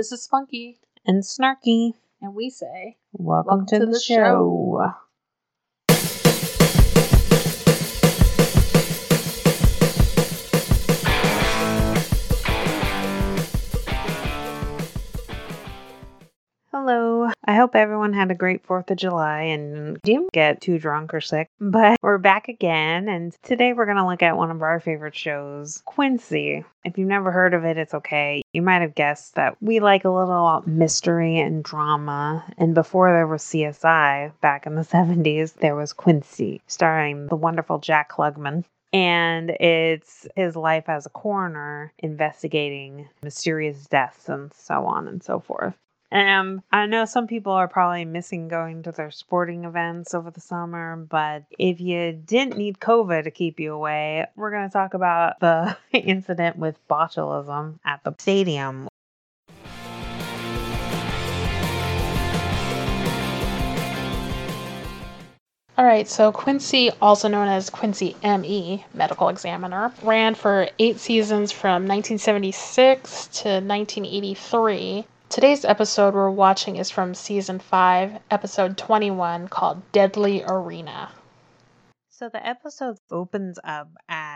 This is Spunky, and Snarky. and we say, Welcome, to, the, show. Hello. I hope everyone had a great 4th of July and didn't get too drunk or sick. But we're back again, and today we're going to look at one of our favorite shows, Quincy. If you've never heard of it, it's okay. You might have guessed that we like a little mystery and drama. And before there was CSI back in the 70s, there was Quincy, starring the wonderful Jack Klugman and it's his life as a coroner investigating mysterious deaths and so on and so forth. And I know some people are probably missing going to their sporting events over the summer, but if you didn't need COVID to keep you away, we're going to talk about the incident with botulism at the stadium All right, so Quincy, also known as Quincy M.E., medical examiner, ran for eight seasons from 1976 to 1983. Today's episode we're watching is from season 5, episode 21, called Deadly Arena. So the episode opens up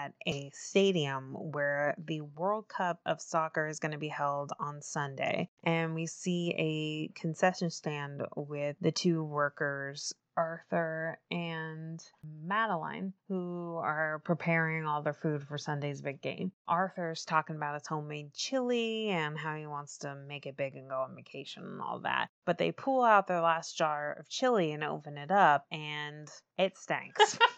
at a stadium where the World Cup of Soccer is going to be held on Sunday. And we see a concession stand with the two workers, Arthur and Madeline, who are preparing all their food for Sunday's big game. Arthur's talking about his homemade chili and how he wants to make it big and go on vacation and all that. But they pull out their last jar of chili and open it up, and it stinks.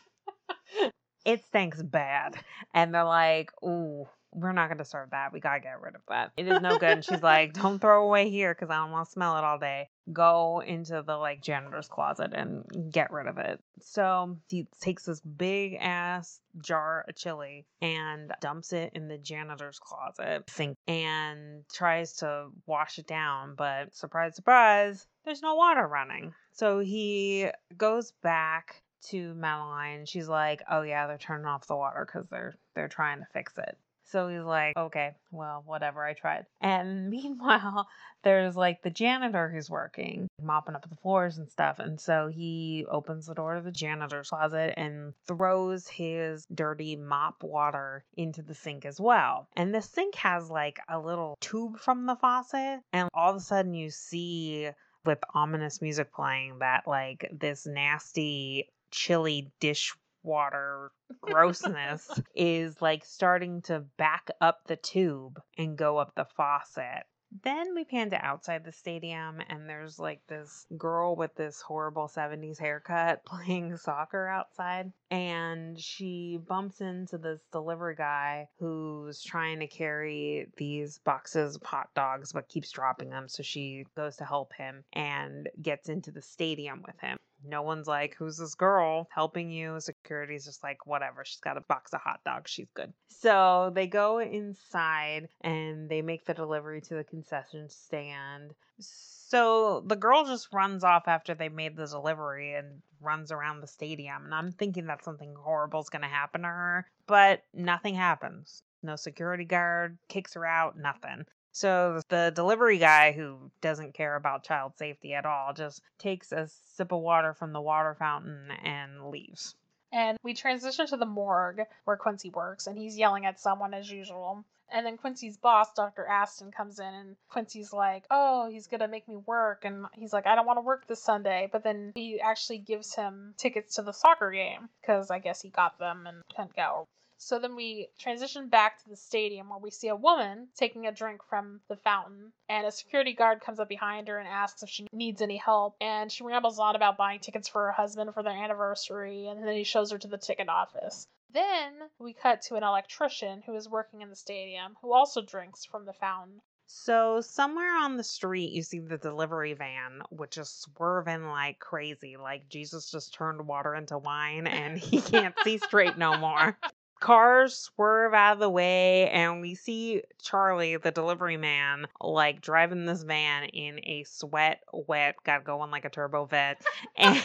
it stinks bad. And they're like, ooh, we're not going to serve that. We got to get rid of that. It is no good. And she's like, don't throw away here because I don't want to smell it all day. Go into the like janitor's closet and get rid of it. So he takes this big ass jar of chili and dumps it in the janitor's closet sink and tries to wash it down. But surprise, surprise, there's no water running. So he goes back to Madeline. She's like, "Oh yeah, they're turning off the water because they're they're trying to fix it." So he's like, "Okay, well, whatever. I tried." And meanwhile, there's like the janitor who's working, mopping up the floors and stuff. And so he opens the door to the janitor's closet and throws his dirty mop water into the sink as well. And the sink has like a little tube from the faucet, and all of a sudden you see with ominous music playing that like this nasty chili dishwater grossness is like starting to back up the tube and go up the faucet. Then we pan to outside the stadium, and there's like this girl with this horrible 70s haircut playing soccer outside. And she bumps into this delivery guy who's trying to carry these boxes of hot dogs but keeps dropping them. So she goes to help him and gets into the stadium with him. No one's like, Who's this girl helping you? Security's just like, Whatever. She's got a box of hot dogs. She's good. So they go inside and they make the delivery to the concession stand. So the girl just runs off after they made the delivery and runs around the stadium. And I'm thinking that something horrible is going to happen to her, but nothing happens. No security guard kicks her out, nothing. So the delivery guy who doesn't care about child safety at all just takes a sip of water from the water fountain and leaves. And we transition to the morgue where Quincy works, and he's yelling at someone as usual. And then Quincy's boss, Dr. Asten, comes in, and Quincy's like, Oh, he's gonna make me work. And he's like, I don't wanna work this Sunday. But then he actually gives him tickets to the soccer game because I guess he got them and couldn't go. So then we transition back to the stadium where we see a woman taking a drink from the fountain, and a security guard comes up behind her and asks if she needs any help. And she rambles on about buying tickets for her husband for their anniversary, and then he shows her to the ticket office. Then we cut to an electrician who is working in the stadium who also drinks from the fountain. So somewhere on the street, you see the delivery van, which is swerving like crazy. Like Jesus just turned water into wine, and he can't see straight no more. Cars swerve out of the way, and we see Charlie, the delivery man, like driving this van in a sweat, wet, got going like a turbo vet, and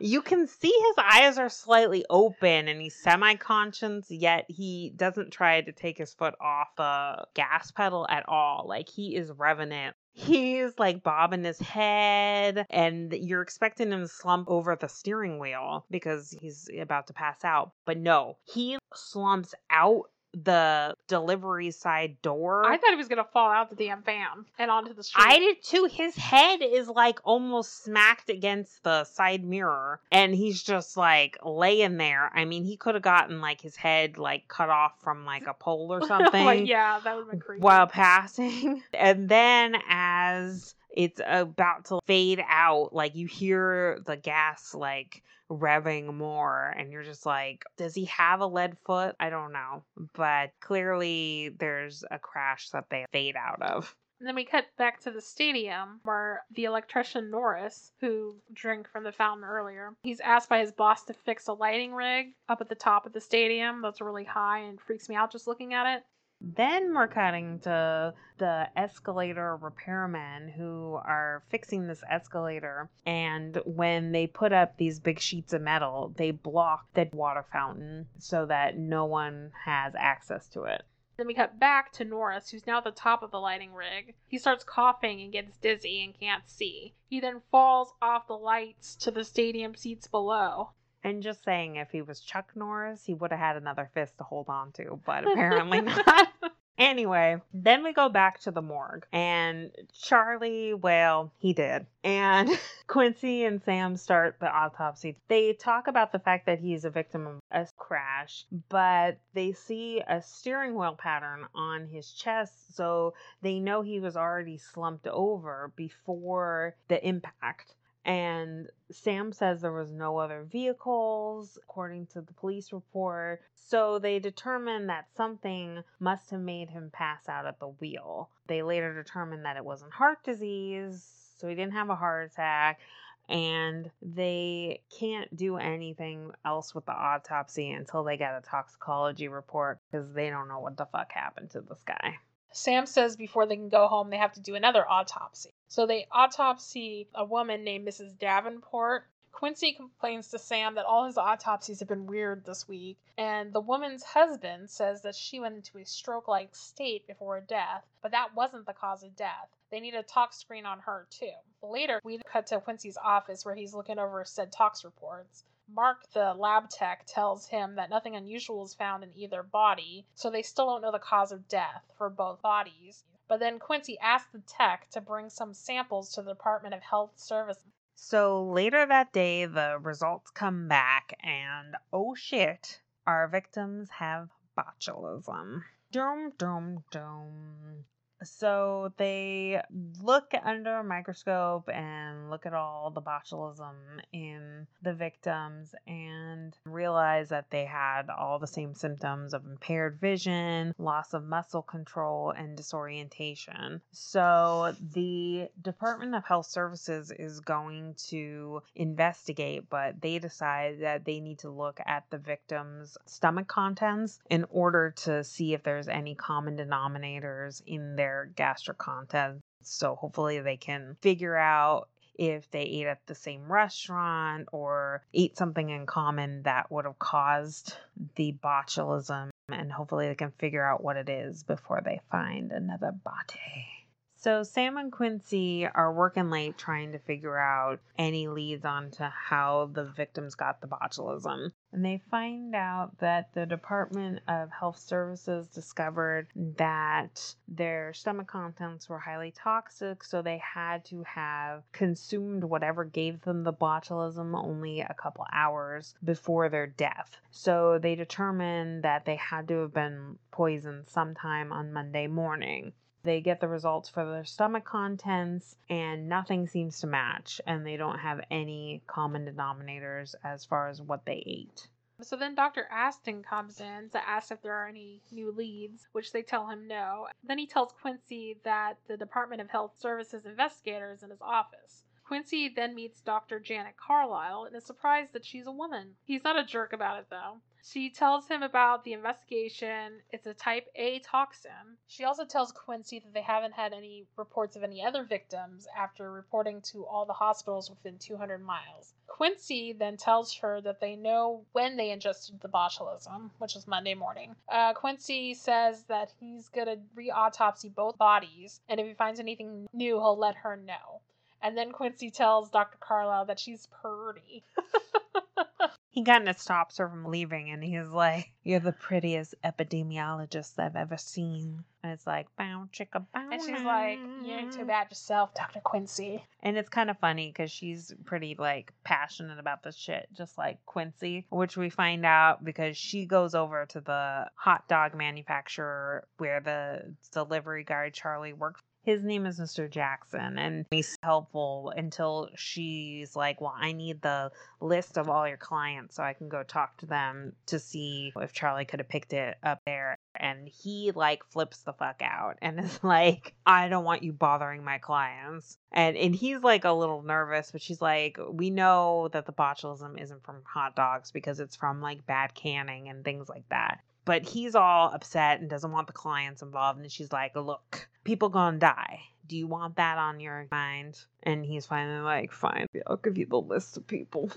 You can see his eyes are slightly open and he's semi conscious, yet he doesn't try to take his foot off the gas pedal at all. Like he is revenant. He's like bobbing his head, and you're expecting him to slump over the steering wheel because he's about to pass out. But no, he slumps out the delivery side door. I thought he was gonna fall out the damn van and onto the street. I did too. His head is like almost smacked against the side mirror, and he's just like laying there. I mean, he could have gotten like his head like cut off from like a pole or something. like, yeah, that would have been creepy. While passing, and then as it's about to fade out, like you hear the gas like revving more and you're just like does he have a lead foot? I don't know. But clearly there's a crash that they fade out of. And then we cut back to the stadium where the electrician Norris, who drank from the fountain earlier, he's asked by his boss to fix a lighting rig up at the top of the stadium that's really high and freaks me out just looking at it. Then we're cutting to the escalator repairmen who are fixing this escalator. And when they put up these big sheets of metal, they block the water fountain so that no one has access to it. Then we cut back to Norris, who's now at the top of the lighting rig. He starts coughing and gets dizzy and can't see. He then falls off the lights to the stadium seats below. And just saying, if he was Chuck Norris, he would have had another fist to hold on to, but apparently not. Anyway, then we go back to the morgue, and Charlie, well, he did. And Quincy and Sam start the autopsy. They talk about the fact that he's a victim of a crash, but they see a steering wheel pattern on his chest, so they know he was already slumped over before the impact. And Sam says there was no other vehicles, according to the police report. So they determined that something must have made him pass out at the wheel. They later determined that it wasn't heart disease, so he didn't have a heart attack. And they can't do anything else with the autopsy until they get a toxicology report because they don't know what the fuck happened to this guy. Sam says before they can go home, they have to do another autopsy. So they autopsy a woman named Mrs. Davenport. Quincy complains to Sam that all his autopsies have been weird this week, and the woman's husband says that she went into a stroke like state before her death, but that wasn't the cause of death. They need a tox screen on her, too. Later, we cut to Quincy's office where he's looking over said tox reports. Mark, the lab tech, tells him that nothing unusual is found in either body, so they still don't know the cause of death for both bodies. But then Quincy asks the tech to bring some samples to the Department of Health Services. So later that day, the results come back, and oh shit, our victims have botulism. Dum dum dum. So they look under a microscope and look at all the botulism in the victims and realize that they had all the same symptoms of impaired vision, loss of muscle control, and disorientation. So the Department of Health Services is going to investigate, but they decide that they need to look at the victims' stomach contents in order to see if there's any common denominators in their their gastric content. So hopefully they can figure out if they ate at the same restaurant or ate something in common that would have caused the botulism. And hopefully they can figure out what it is before they find another body. So Sam and Quincy are working late trying to figure out any leads onto how the victims got the botulism. And they find out that the Department of Health Services discovered that their stomach contents were highly toxic, so they had to have consumed whatever gave them the botulism only a couple hours before their death. So they determined that they had to have been poisoned sometime on Monday morning. They get the results for their stomach contents, and nothing seems to match, and they don't have any common denominators as far as what they ate. So then Dr. Asten comes in to ask if there are any new leads, which they tell him no. Then he tells Quincy that the Department of Health Services investigator is in his office. Quincy then meets Dr. Janet Carlisle and is surprised that she's a woman. He's not a jerk about it though. She tells him about the investigation. It's a type A toxin. She also tells Quincy that they haven't had any reports of any other victims after reporting to all the hospitals within 200 miles. Quincy then tells her that they know when they ingested the botulism, which was Monday morning. Uh, Quincy says that he's going to re autopsy both bodies, and if he finds anything new, he'll let her know. And then Quincy tells Dr. Carlisle that she's pretty. he kind of stops her from leaving and he's like, You're the prettiest epidemiologist I've ever seen. And it's like, bow, chicka, bow. And she's like, You ain't too bad yourself, Dr. Quincy. And it's kind of funny because she's pretty, like, passionate about this shit, just like Quincy, which we find out because she goes over to the hot dog manufacturer where the delivery guy Charlie works his name is Mr. Jackson, and he's helpful until she's like, Well, I need the list of all your clients so I can go talk to them to see if Charlie could have picked it up there. And he like flips the fuck out and is like, I don't want you bothering my clients. And and he's like a little nervous, but she's like, We know that the botulism isn't from hot dogs because it's from like bad canning and things like that but he's all upset and doesn't want the clients involved and she's like look people gonna die. Do you want that on your mind? And he's finally like fine i'll give you the list of people.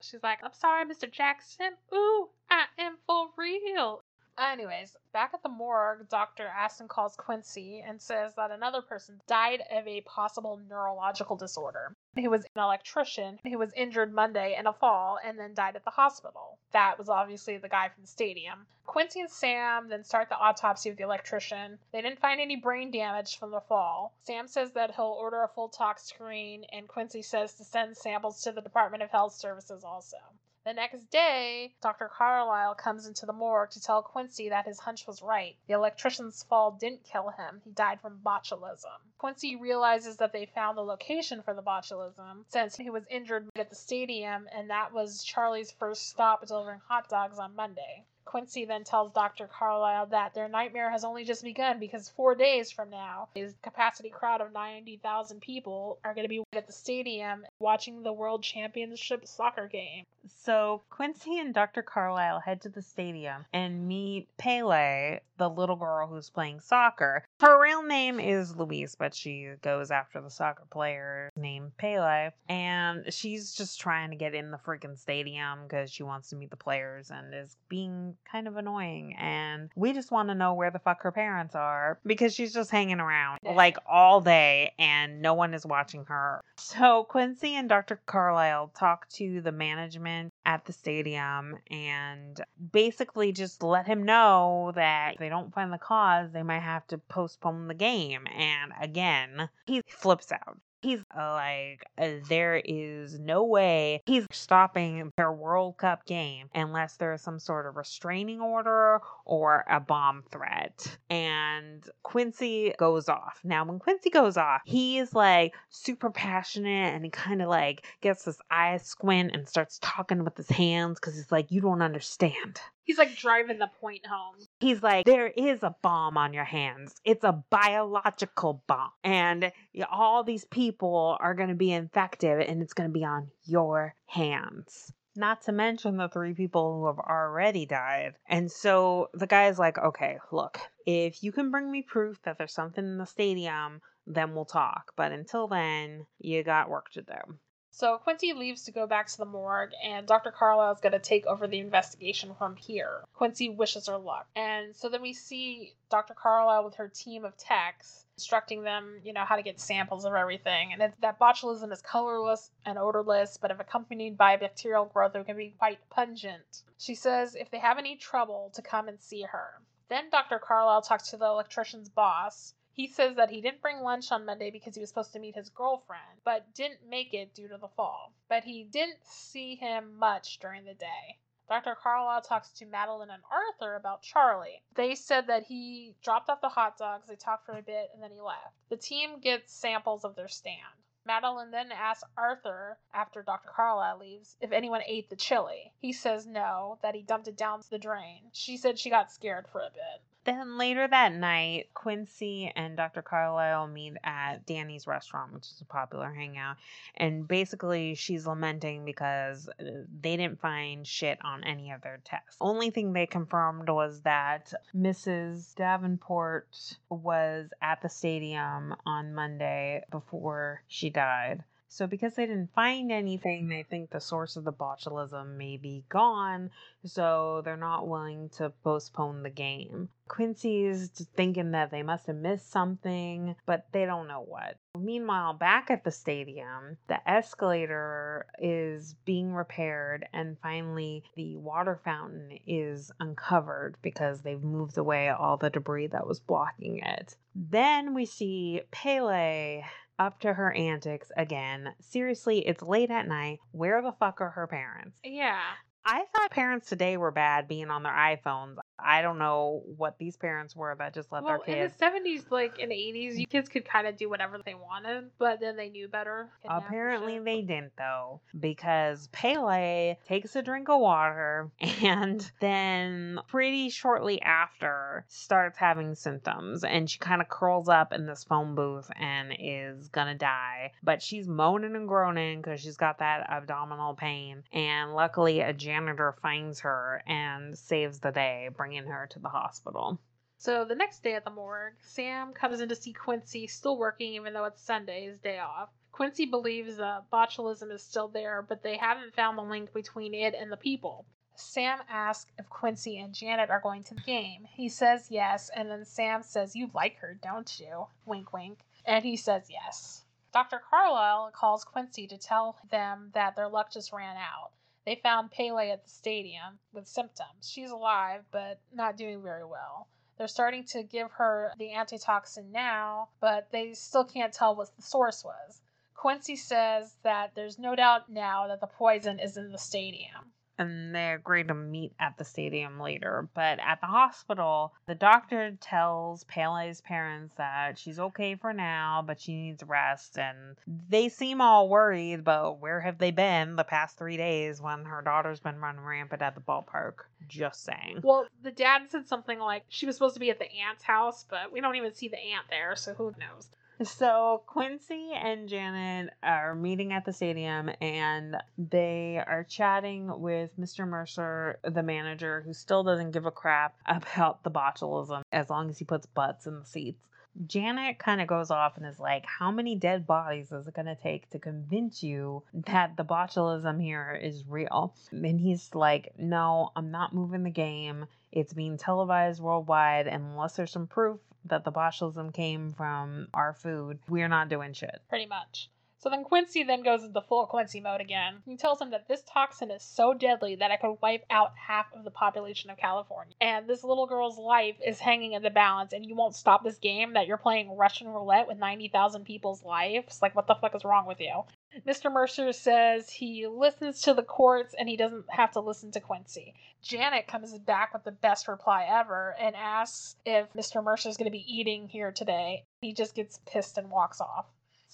She's like i'm sorry mr jackson. Ooh i am for real Anyways, back at the morgue, Dr. Asten calls Quincy and says that another person died of a possible neurological disorder. He was an electrician who was injured Monday in a fall and then died at the hospital. That was obviously the guy from the stadium. Quincy and Sam then start the autopsy of the electrician. They didn't find any brain damage from the fall. Sam says that he'll order a full tox screen, and Quincy says to send samples to the Department of Health Services also. The next day, Dr. Carlisle comes into the morgue to tell Quincy that his hunch was right. The electrician's fall didn't kill him, he died from botulism. Quincy realizes that they found the location for the botulism since he was injured at the stadium, and that was Charlie's first stop delivering hot dogs on Monday. Quincy then tells Dr. Carlisle that their nightmare has only just begun because four days from now, a capacity crowd of 90,000 people are going to be at the stadium watching the World Championship soccer game. So Quincy and Dr. Carlisle head to the stadium and meet Pele, the little girl who's playing soccer. Her real name is Louise, but she goes after the soccer player named Pele. And she's just trying to get in the freaking stadium because she wants to meet the players and is being kind of annoying. And we just want to know where the fuck her parents are because she's just hanging around like all day and no one is watching her. So Quincy and Dr. Carlisle talk to the management at the stadium and basically just let him know that if they don't find the cause, they might have to postpone the game. And again, he flips out. He's uh, like, uh, there is no way he's stopping their World Cup game unless there's some sort of restraining order or a bomb threat. And Quincy goes off. Now, when Quincy goes off, he's like super passionate and he kind of like gets his eyes squint and starts talking with his hands because he's like, You don't understand. He's like driving the point home. He's like, there is a bomb on your hands. It's a biological bomb. And all these people are going to be infected and it's going to be on your hands. Not to mention the three people who have already died. And so the guy's like, okay, look, if you can bring me proof that there's something in the stadium, then we'll talk. But until then, you got work to do. So Quincy leaves to go back to the morgue, and Dr. Carlisle is going to take over the investigation from here. Quincy wishes her luck. And so then we see Dr. Carlisle with her team of techs instructing them, you know, how to get samples of everything. And that botulism is colorless and odorless, but if accompanied by bacterial growth, it can be quite pungent. She says if they have any trouble, to come and see her. Then Dr. Carlisle talks to the electrician's boss, he says that he didn't bring lunch on Monday because he was supposed to meet his girlfriend, but didn't make it due to the fall. But he didn't see him much during the day. Dr. Carlisle talks to Madeline and Arthur about Charlie. They said that he dropped off the hot dogs, they talked for a bit, and then he left. The team gets samples of their stand. Madeline then asks Arthur, after Dr. Carlisle leaves, if anyone ate the chili. He says no, that he dumped it down the drain. She said she got scared for a bit. Then later that night, Quincy and Dr. Carlisle meet at Danny's restaurant, which is a popular hangout. And basically, she's lamenting because uh, they didn't find shit on any of their tests. Only thing they confirmed was that Mrs. Davenport was at the stadium on Monday before she died. So, because they didn't find anything, they think the source of the botulism may be gone, so they're not willing to postpone the game. Quincy's thinking that they must have missed something, but they don't know what. Meanwhile, back at the stadium, the escalator is being repaired, and finally, the water fountain is uncovered because they've moved away all the debris that was blocking it. Then we see Pele up to her antics again. Seriously, it's late at night. Where the fuck are her parents? Yeah. I thought parents today were bad being on their iPhones. I don't know what these parents were that just let well, their kids. in the seventies, like in the eighties, you kids could kind of do whatever they wanted, but then they knew better. Apparently they didn't though, because Pele takes a drink of water and then pretty shortly after starts having symptoms and she kind of curls up in this phone booth and is gonna die. But she's moaning and groaning because she's got that abdominal pain and luckily a janitor finds her and saves the day, bringing her to the hospital. So the next day at the morgue, Sam comes in to see Quincy still working even though it's Sunday, his day off. Quincy believes the botulism is still there, but they haven't found the link between it and the people. Sam asks if Quincy and Janet are going to the game. He says yes, and then Sam says, You like her, don't you? Wink, wink. And he says yes. Dr. Carlisle calls Quincy to tell them that their luck just ran out. They found Pele at the stadium with symptoms. She's alive, but not doing very well. They're starting to give her the antitoxin now, but they still can't tell what the source was. Quincy says that there's no doubt now that the poison is in the stadium. And they agree to meet at the stadium later. But at the hospital, the doctor tells Pele's parents that she's okay for now, but she needs rest. And they seem all worried, but where have they been the past three days when her daughter's been running rampant at the ballpark? Just saying. Well, the dad said something like she was supposed to be at the aunt's house, but we don't even see the aunt there, so who knows? So Quincy and Janet are meeting at the stadium and they are chatting with Mr. Mercer, the manager, who still doesn't give a crap about the botulism as long as he puts butts in the seats. Janet kind of goes off and is like, How many dead bodies is it going to take to convince you that the botulism here is real? And he's like, No, I'm not moving the game. It's being televised worldwide. Unless there's some proof that the botulism came from our food, we're not doing shit. pretty much. So then Quincy then goes into full Quincy mode again. He tells him that this toxin is so deadly that it could wipe out half of the population of California. And this little girl's life is hanging in the balance, and you won't stop this game that you're playing Russian roulette with 90,000 people's lives? Like, what the fuck is wrong with you? Mr. Mercer says he listens to the courts and he doesn't have to listen to Quincy. Janet comes back with the best reply ever and asks if Mr. Mercer is going to be eating here today. He just gets pissed and walks off.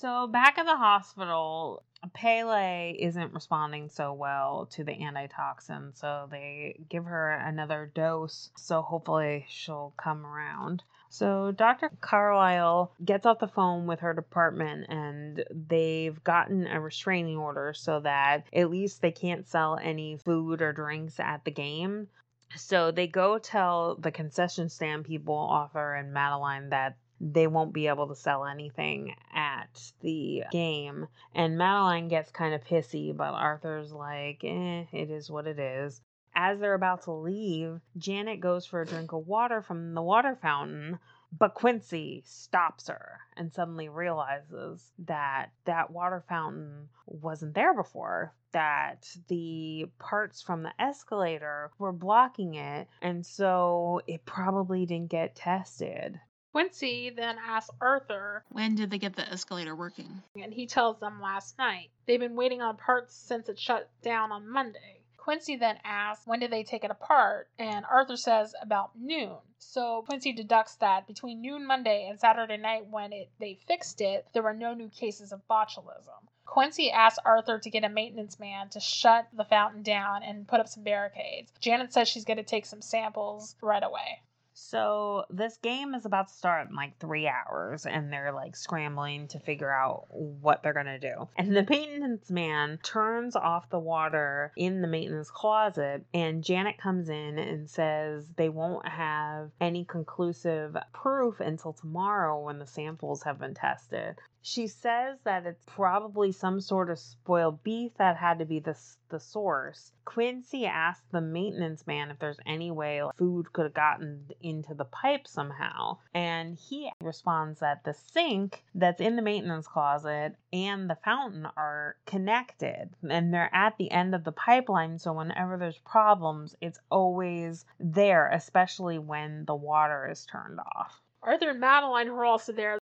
So back at the hospital, Pele isn't responding so well to the antitoxin, so they give her another dose. So hopefully she'll come around. So Dr. Carlisle gets off the phone with her department and they've gotten a restraining order so that at least they can't sell any food or drinks at the game. So they go tell the concession stand people, Arthur and Madeline, that they won't be able to sell anything at the game. And Madeline gets kind of pissy, but Arthur's like, eh, it is what it is. As they're about to leave, Janet goes for a drink of water from the water fountain, but Quincy stops her and suddenly realizes that that water fountain wasn't there before, that the parts from the escalator were blocking it, and so it probably didn't get tested. Quincy then asks Arthur, When did they get the escalator working? and he tells them last night. They've been waiting on parts since it shut down on Monday. Quincy then asks, when did they take it apart? And Arthur says about noon. So Quincy deducts that between noon Monday and Saturday night when it, they fixed it, there were no new cases of botulism. Quincy asks Arthur to get a maintenance man to shut the fountain down and put up some barricades. Janet says she's going to take some samples right away. So this game is about to start in like three hours, and they're like scrambling to figure out what they're gonna do. And the maintenance man turns off the water in the maintenance closet, and Janet comes in and says they won't have any conclusive proof until tomorrow when the samples have been tested. She says that it's probably some sort of spoiled beef that had to be the, the source. Quincy asked the maintenance man if there's any way food could have gotten into the pipe somehow. And he responds that the sink that's in the maintenance closet and the fountain are connected and they're at the end of the pipeline. So whenever there's problems, it's always there, especially when the water is turned off. Arthur and Madeline are also there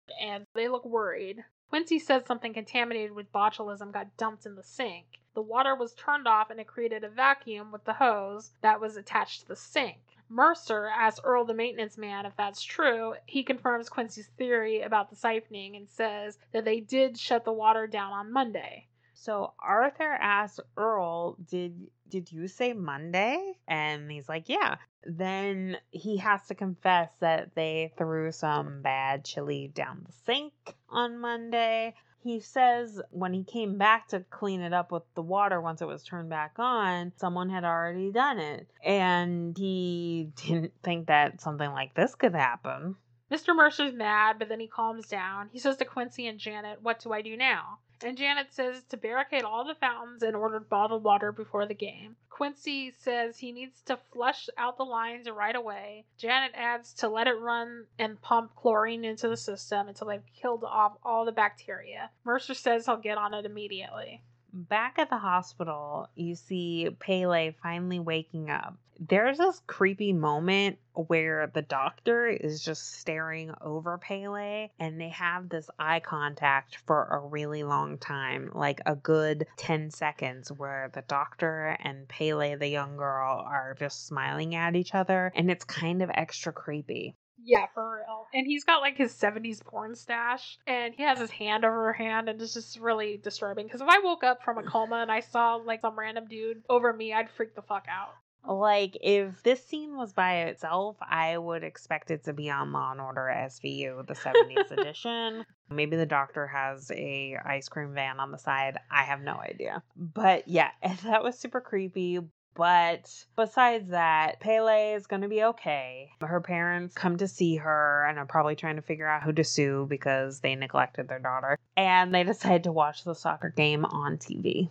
they look worried. Quincy says something contaminated with botulism got dumped in the sink. The water was turned off and it created a vacuum with the hose that was attached to the sink. Mercer asks Earl, the maintenance man, if that's true. He confirms Quincy's theory about the siphoning and says that they did shut the water down on Monday. So Arthur asks Earl, "Did did you say Monday?" And he's like, "Yeah." Then he has to confess that they threw some bad chili down the sink on Monday. He says when he came back to clean it up with the water once it was turned back on, someone had already done it. And he didn't think that something like this could happen. Mr. Mercer's mad, but then he calms down. He says to Quincy and Janet, What do I do now? And Janet says to barricade all the fountains and order bottled water before the game. Quincy says he needs to flush out the lines right away. Janet adds to let it run and pump chlorine into the system until they've killed off all the bacteria. Mercer says he'll get on it immediately. Back at the hospital, you see Pele finally waking up. There's this creepy moment where the doctor is just staring over Pele and they have this eye contact for a really long time, like a good 10 seconds, where the doctor and Pele, the young girl, are just smiling at each other and it's kind of extra creepy. Yeah, for real. And he's got like his 70s porn stash and he has his hand over her hand and it's just really disturbing. Because if I woke up from a coma and I saw like some random dude over me, I'd freak the fuck out. Like if this scene was by itself, I would expect it to be on Law and Order SVU, the 70s edition. Maybe the doctor has a ice cream van on the side. I have no idea. But yeah, that was super creepy. But besides that, Pele is going to be okay. Her parents come to see her and are probably trying to figure out who to sue because they neglected their daughter. And they decide to watch the soccer game on TV.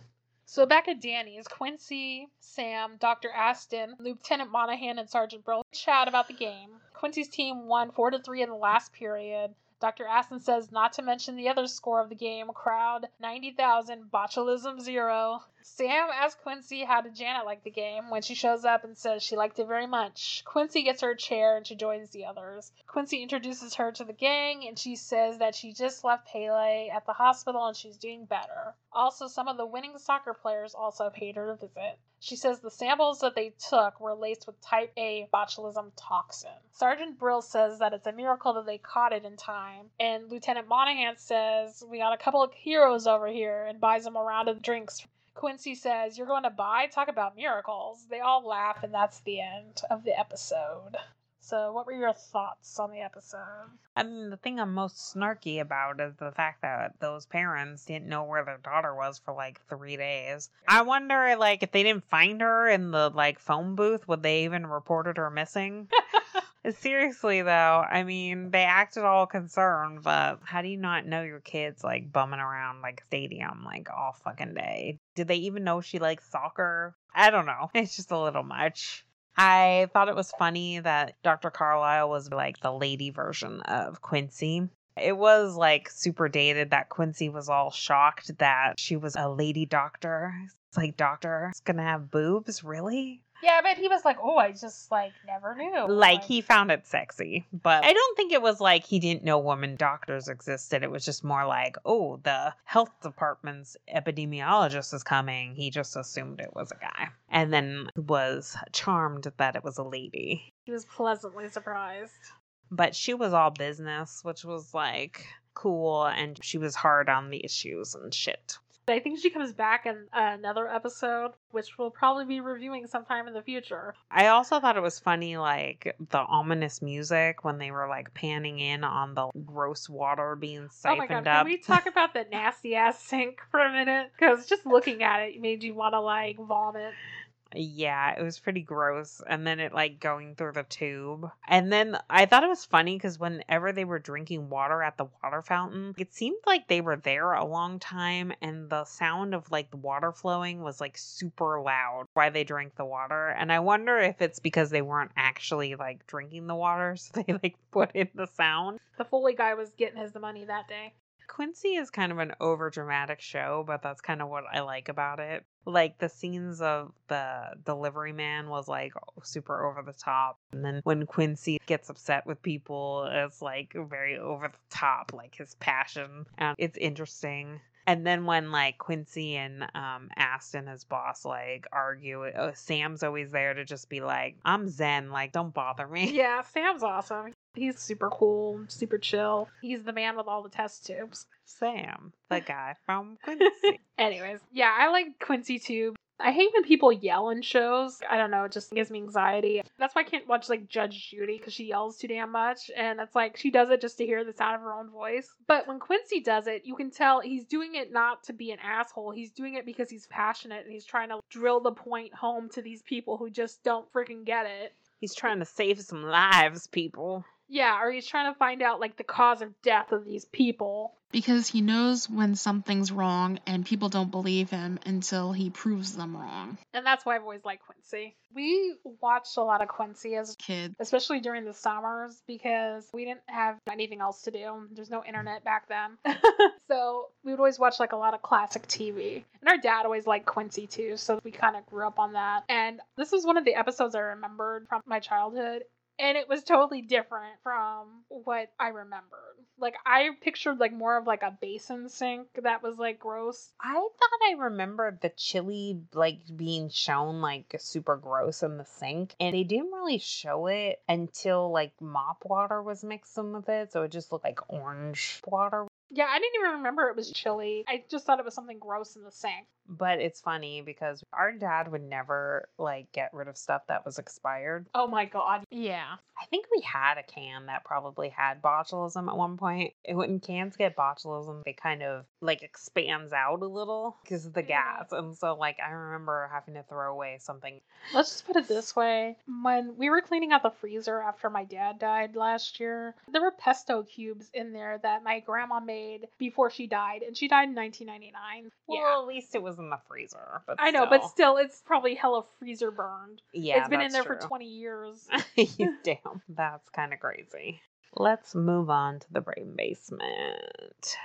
So back at Danny's, Quincy, Sam, Dr. Asten, Lieutenant Monahan, and Sergeant Brill chat about the game. Quincy's team won 4 to 3 in the last period. Dr. Asten says not to mention the other score of the game crowd 90,000, botulism zero. Sam asks Quincy how did Janet like the game when she shows up and says she liked it very much. Quincy gets her a chair and she joins the others. Quincy introduces her to the gang and she says that she just left Pele at the hospital and she's doing better. Also, some of the winning soccer players also paid her a visit. She says the samples that they took were laced with type A botulism toxin. Sergeant Brill says that it's a miracle that they caught it in time. And Lieutenant Monahan says, We got a couple of heroes over here and buys them a round of drinks. Quincy says, You're going to buy? Talk about miracles. They all laugh, and that's the end of the episode. So, what were your thoughts on the episode? I mean, the thing I'm most snarky about is the fact that those parents didn't know where their daughter was for like three days. I wonder, like, if they didn't find her in the like phone booth, would they even reported her missing? Seriously though, I mean, they acted all concerned, but how do you not know your kids like bumming around like stadium like all fucking day? Did they even know she likes soccer? I don't know. It's just a little much. I thought it was funny that Dr. Carlisle was like the lady version of Quincy. It was like super dated that Quincy was all shocked that she was a lady doctor. It's like, doctor, it's gonna have boobs? Really? Yeah, but he was like, "Oh, I just like never knew." Like he found it sexy, but I don't think it was like he didn't know women doctors existed. It was just more like, "Oh, the health department's epidemiologist is coming." He just assumed it was a guy, and then was charmed that it was a lady. He was pleasantly surprised. But she was all business, which was like cool, and she was hard on the issues and shit. I think she comes back in another episode, which we'll probably be reviewing sometime in the future. I also thought it was funny, like the ominous music when they were like panning in on the gross water being Oh my siphoned god, up. can we talk about the nasty ass sink for a minute? Because just looking at it made you want to like vomit. Yeah, it was pretty gross. And then it like going through the tube. And then I thought it was funny because whenever they were drinking water at the water fountain, it seemed like they were there a long time and the sound of like the water flowing was like super loud while they drank the water. And I wonder if it's because they weren't actually like drinking the water, so they like put in the sound. The Foley guy was getting his money that day. Quincy is kind of an over dramatic show, but that's kind of what I like about it. Like the scenes of the delivery man was like super over the top. And then when Quincy gets upset with people, it's like very over the top, like his passion. And it's interesting. And then when like Quincy and um Asten, his boss, like argue, uh, Sam's always there to just be like, "I'm Zen, like don't bother me." Yeah, Sam's awesome. He's super cool, super chill. He's the man with all the test tubes. Sam, the guy from Quincy. Anyways, yeah, I like Quincy too. I hate when people yell in shows. I don't know, it just gives me anxiety. That's why I can't watch like Judge Judy because she yells too damn much. And it's like she does it just to hear the sound of her own voice. But when Quincy does it, you can tell he's doing it not to be an asshole. He's doing it because he's passionate and he's trying to drill the point home to these people who just don't freaking get it. He's trying to save some lives, people. Yeah, or he's trying to find out like the cause of death of these people. Because he knows when something's wrong and people don't believe him until he proves them wrong. And that's why I've always liked Quincy. We watched a lot of Quincy as a Kid. especially during the summers because we didn't have anything else to do. There's no internet back then. so we would always watch like a lot of classic TV. And our dad always liked Quincy too, so we kind of grew up on that. And this was one of the episodes I remembered from my childhood. And it was totally different from what I remembered. Like I pictured like more of like a basin sink that was like gross. I thought I remembered the chili like being shown like super gross in the sink, and they didn't really show it until like mop water was mixed in with it, so it just looked like orange water. Yeah, I didn't even remember it was chili. I just thought it was something gross in the sink. But it's funny because our dad would never like get rid of stuff that was expired. Oh my god. Yeah. I think we had a can that probably had botulism at one point. And When cans get botulism, they kind of like expands out a little because of the Yeah. gas. And so like I remember having to throw away something. Let's just put it this way. When we were cleaning out the freezer after my dad died last year, there were pesto cubes in there that my grandma made before she died, and she died in 1999. Well, yeah. at least it was in the freezer. But I know, but still, it's probably hella freezer burned. yeah, it's been in there that's for 20 years. Damn, that's kind of crazy. Let's move on to the brain basement.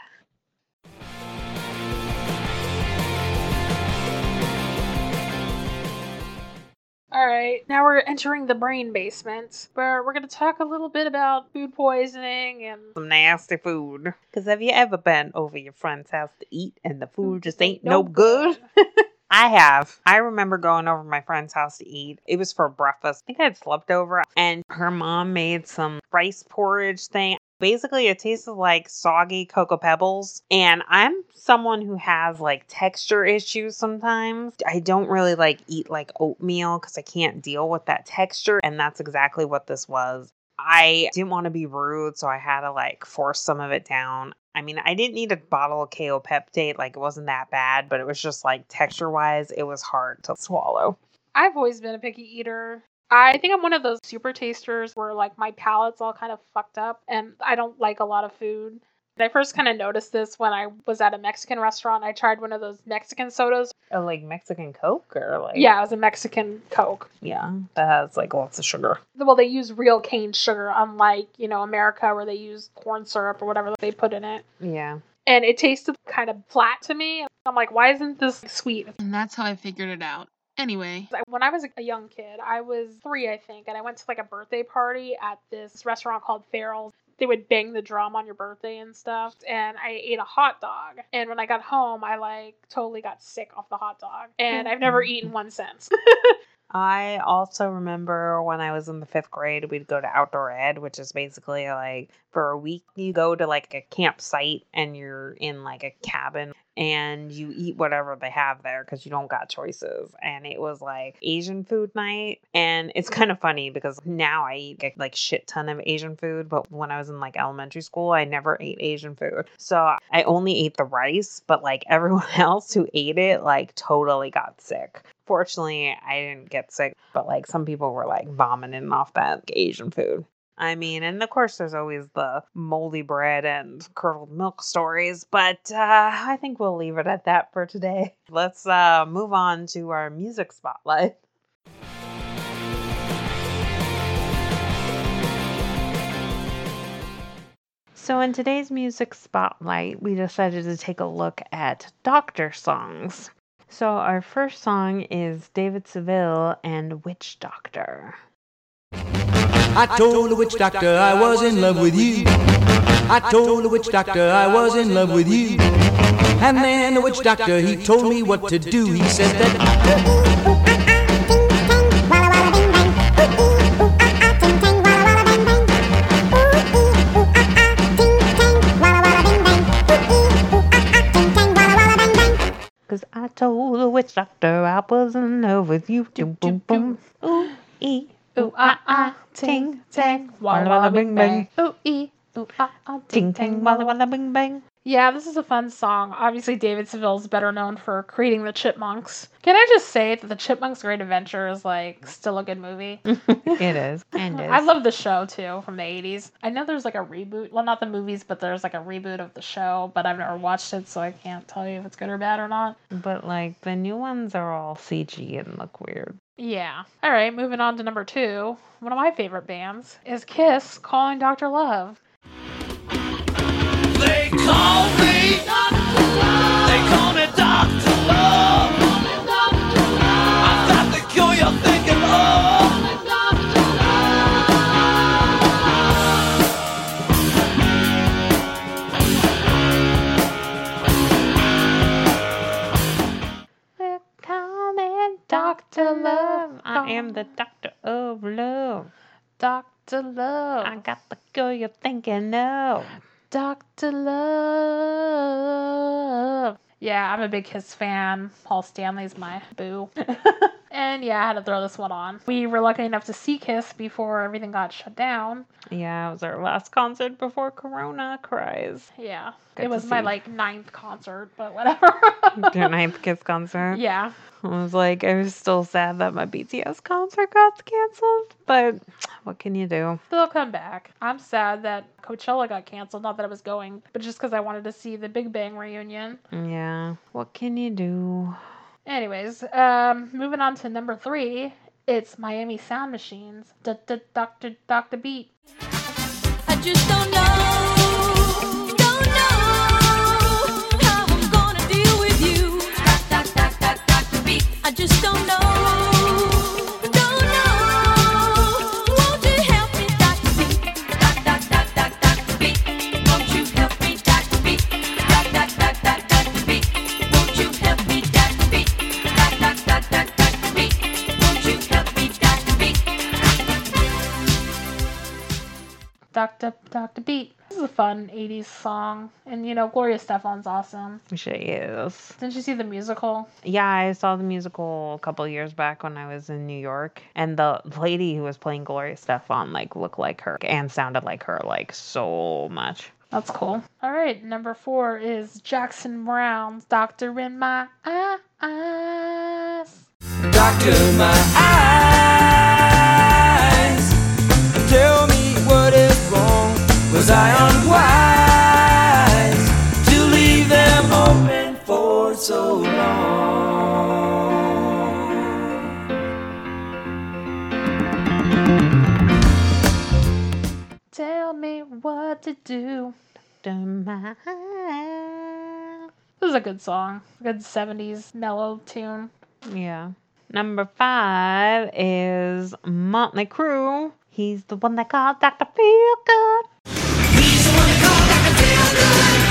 All right, now we're entering the brain basement, where we're going to talk a little bit about food poisoning and Some nasty food. Because have you ever been over your friend's house to eat and the food mm, just ain't no good? I have. I remember going over to my friend's house to eat. It was for breakfast. I think I had slept over, and her mom made some rice porridge thing. Basically, it tasted like soggy Cocoa Pebbles. And I'm someone who has like texture issues sometimes. I don't really like eat like oatmeal because I can't deal with that texture. And that's exactly what this was. I didn't want to be rude, so I had to like force some of it down. I mean, I didn't need a bottle of Kaopectate, like it wasn't that bad, but it was just like texture wise, it was hard to swallow. I've always been a picky eater. I think I'm one of those super tasters where like my palate's all kind of fucked up and I don't like a lot of food. I first kind of noticed this when I was at a Mexican restaurant. I tried one of those Mexican sodas. Uh, like Mexican Coke or like Yeah, it was a Mexican Coke. yeah, that has like lots of sugar. Well, they use real cane sugar, unlike, you know, America where they use corn syrup or whatever they put in it. Yeah, And it tasted kind of flat to me. I'm like, why isn't this sweet? And that's how I figured it out. Anyway, When I was a young kid, I was three, I think, and I went to like a birthday party at this restaurant called Farrell's. They would bang the drum on your birthday and stuff. And I ate a hot dog. And when I got home, I like totally got sick off the hot dog. And I've never eaten one since. I also remember when I was in the fifth grade, we'd go to outdoor ed, which is basically like for a week you go to like a campsite and you're in like a cabin and you eat whatever they have there because you don't got choices. And it was like Asian food night. And it's kind of funny because now I eat like shit ton of Asian food, but when I was in like elementary school, I never ate Asian food. So I only ate the rice, but like everyone else who ate it like totally got sick. Fortunately, I didn't get sick, but like some people were like vomiting off that Asian food. I mean, and of course, there's always the moldy bread and curdled milk stories, but uh, I think we'll leave it at that for today. Let's uh, move on to our music spotlight. So, in today's music spotlight, we decided to take a look at doctor songs. So, our first song is David Seville and Witch Doctor. I told the witch doctor I was in love with you. I told the witch doctor I was in love with you. And then the witch doctor, he told me what to do. He said that. Cause I told the witch doctor I was in love with you. Boom, boom, boom. Ooh, ee. Ooh ah ah, ting tang, walla walla bing bang. Ooh ee, ooh ah ah, Ting tang, walla walla, bing bang. Yeah, this is a fun song. Obviously, David Seville is better known for creating the Chipmunks. Can I just say that the Chipmunks Great Adventure is like still a good movie? it is. And is. I love the show too from the 80s. I know there's like a reboot. Well, not the movies, but there's like a reboot of the show, but I've never watched it, so I can't tell you if it's good or bad or not. But like the new ones are all CG and look weird. Yeah. All right, moving on to number two. One of my favorite bands is Kiss calling Dr. Love. They call me. They Dr. Love. I am the doctor of love. Dr. Love. I got the girl you're thinking of. Dr. Love. Yeah, I'm a big Kiss fan. Paul Stanley's my boo. and yeah, I had to throw this one on. We were lucky enough to see Kiss before everything got shut down. Yeah, it was our last concert before Corona cries. Yeah. Good it was my see. like ninth concert, but whatever. Your ninth Kiss concert. yeah. I was like, I was still sad that my BTS concert got canceled, but what can you do? They'll come back. I'm sad that Coachella got canceled. Not that I was going, but just because I wanted to see the Big Bang reunion. Yeah, what can you do? Anyways, um, moving on to number three. It's Miami Sound Machines. Dr. Dr. Dr. Beat. I just don't know, Dr. Dr. Beat. This is a fun 80s song. And, you know, Gloria Estefan's awesome. She is. Didn't you see the musical? Yeah, I saw the musical a couple years back when I was in New York, and the lady who was playing Gloria Estefan like looked like her and sounded like her like so much. That's cool. All right, number four is Jackson Browne's Doctor in My Eyes. Doctor, in my eyes. Was I unwise to leave them open for so long? Tell me what to do. This is a good song. Good 70s mellow tune. Yeah. Number five is Motley Crue. He's the one that called Dr. Feel Good.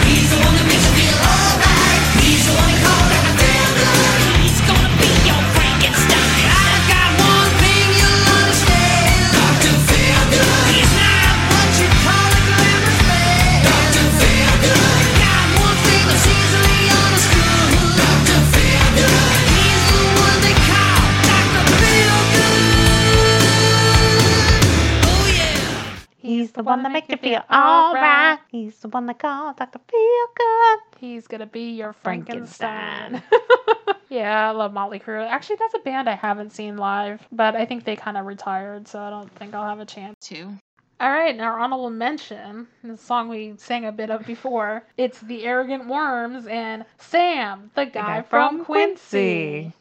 One that makes you feel alright. He's the one that calls Dr. Feel Good. He's gonna be your Frankenstein. Frankenstein. yeah, I love Motley Crue. Actually, that's a band I haven't seen live, but I think they kind of retired, so I don't think I'll have a chance. to. All right, now our honorable mention, the song we sang a bit of before. It's the Arrogant Worms and Sam, the guy, from Quincy.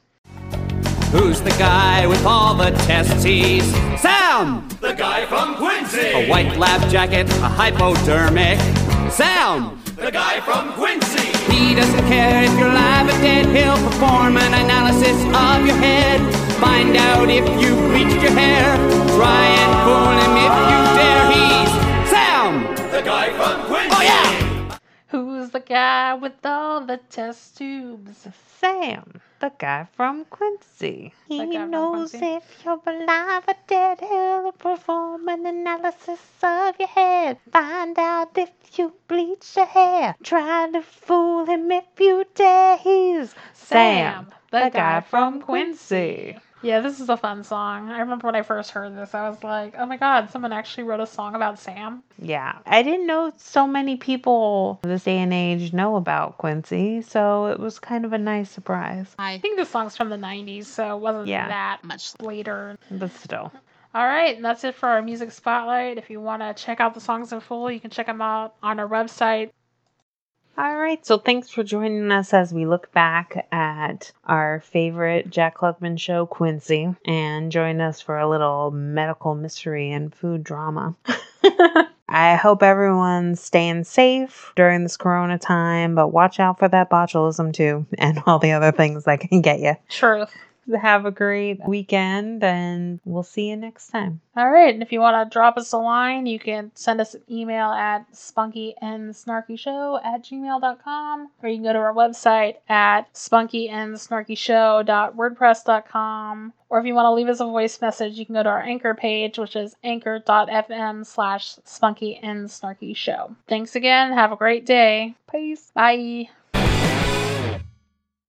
Who's the guy with all the testes? Sam! The guy from Quincy. A white lab jacket, a hypodermic. Sam! The guy from Quincy. He doesn't care if you're alive or dead. He'll perform an analysis of your head. Find out if you bleached your hair. Try and fool him if you dare. He's Sam! The guy from Quincy. Oh yeah! Who's the guy with all the test tubes? Sam, the guy from Quincy. He knows Quincy. if you're alive or dead. He'll perform an analysis of your head. Find out if you bleach your hair. Try to fool him if you dare. He's Sam, the guy from Quincy. Yeah, this is a fun song. I remember when I first heard this, I was like, oh my god, someone actually wrote a song about Sam. Yeah, I didn't know so many people this day and age know about Quincy, so it was kind of a nice surprise. I I think this song's from the 90s, so it wasn't Yeah. that much. later. But still. All right, and that's it for our music spotlight. If you want to check out the songs in full, you can check them out on our website. All right, so thanks for joining us as we look back at our favorite Jack Klugman show, Quincy, and join us for a little medical mystery and food drama. I hope everyone's staying safe during this corona time, but watch out for that botulism too, and all the other things that can get you. Truth. Have a great weekend, and we'll see you next time. All right, and if you want to drop us a line, you can send us an email at spunkyandSnarkyShow at gmail.com, or you can go to our website at spunkyandSnarkyShow.wordpress.com, or if you want to leave us a voice message, you can go to our anchor page, which is anchor.fm slash spunky and snarky show. Thanks again. Have a great day. Peace. Bye.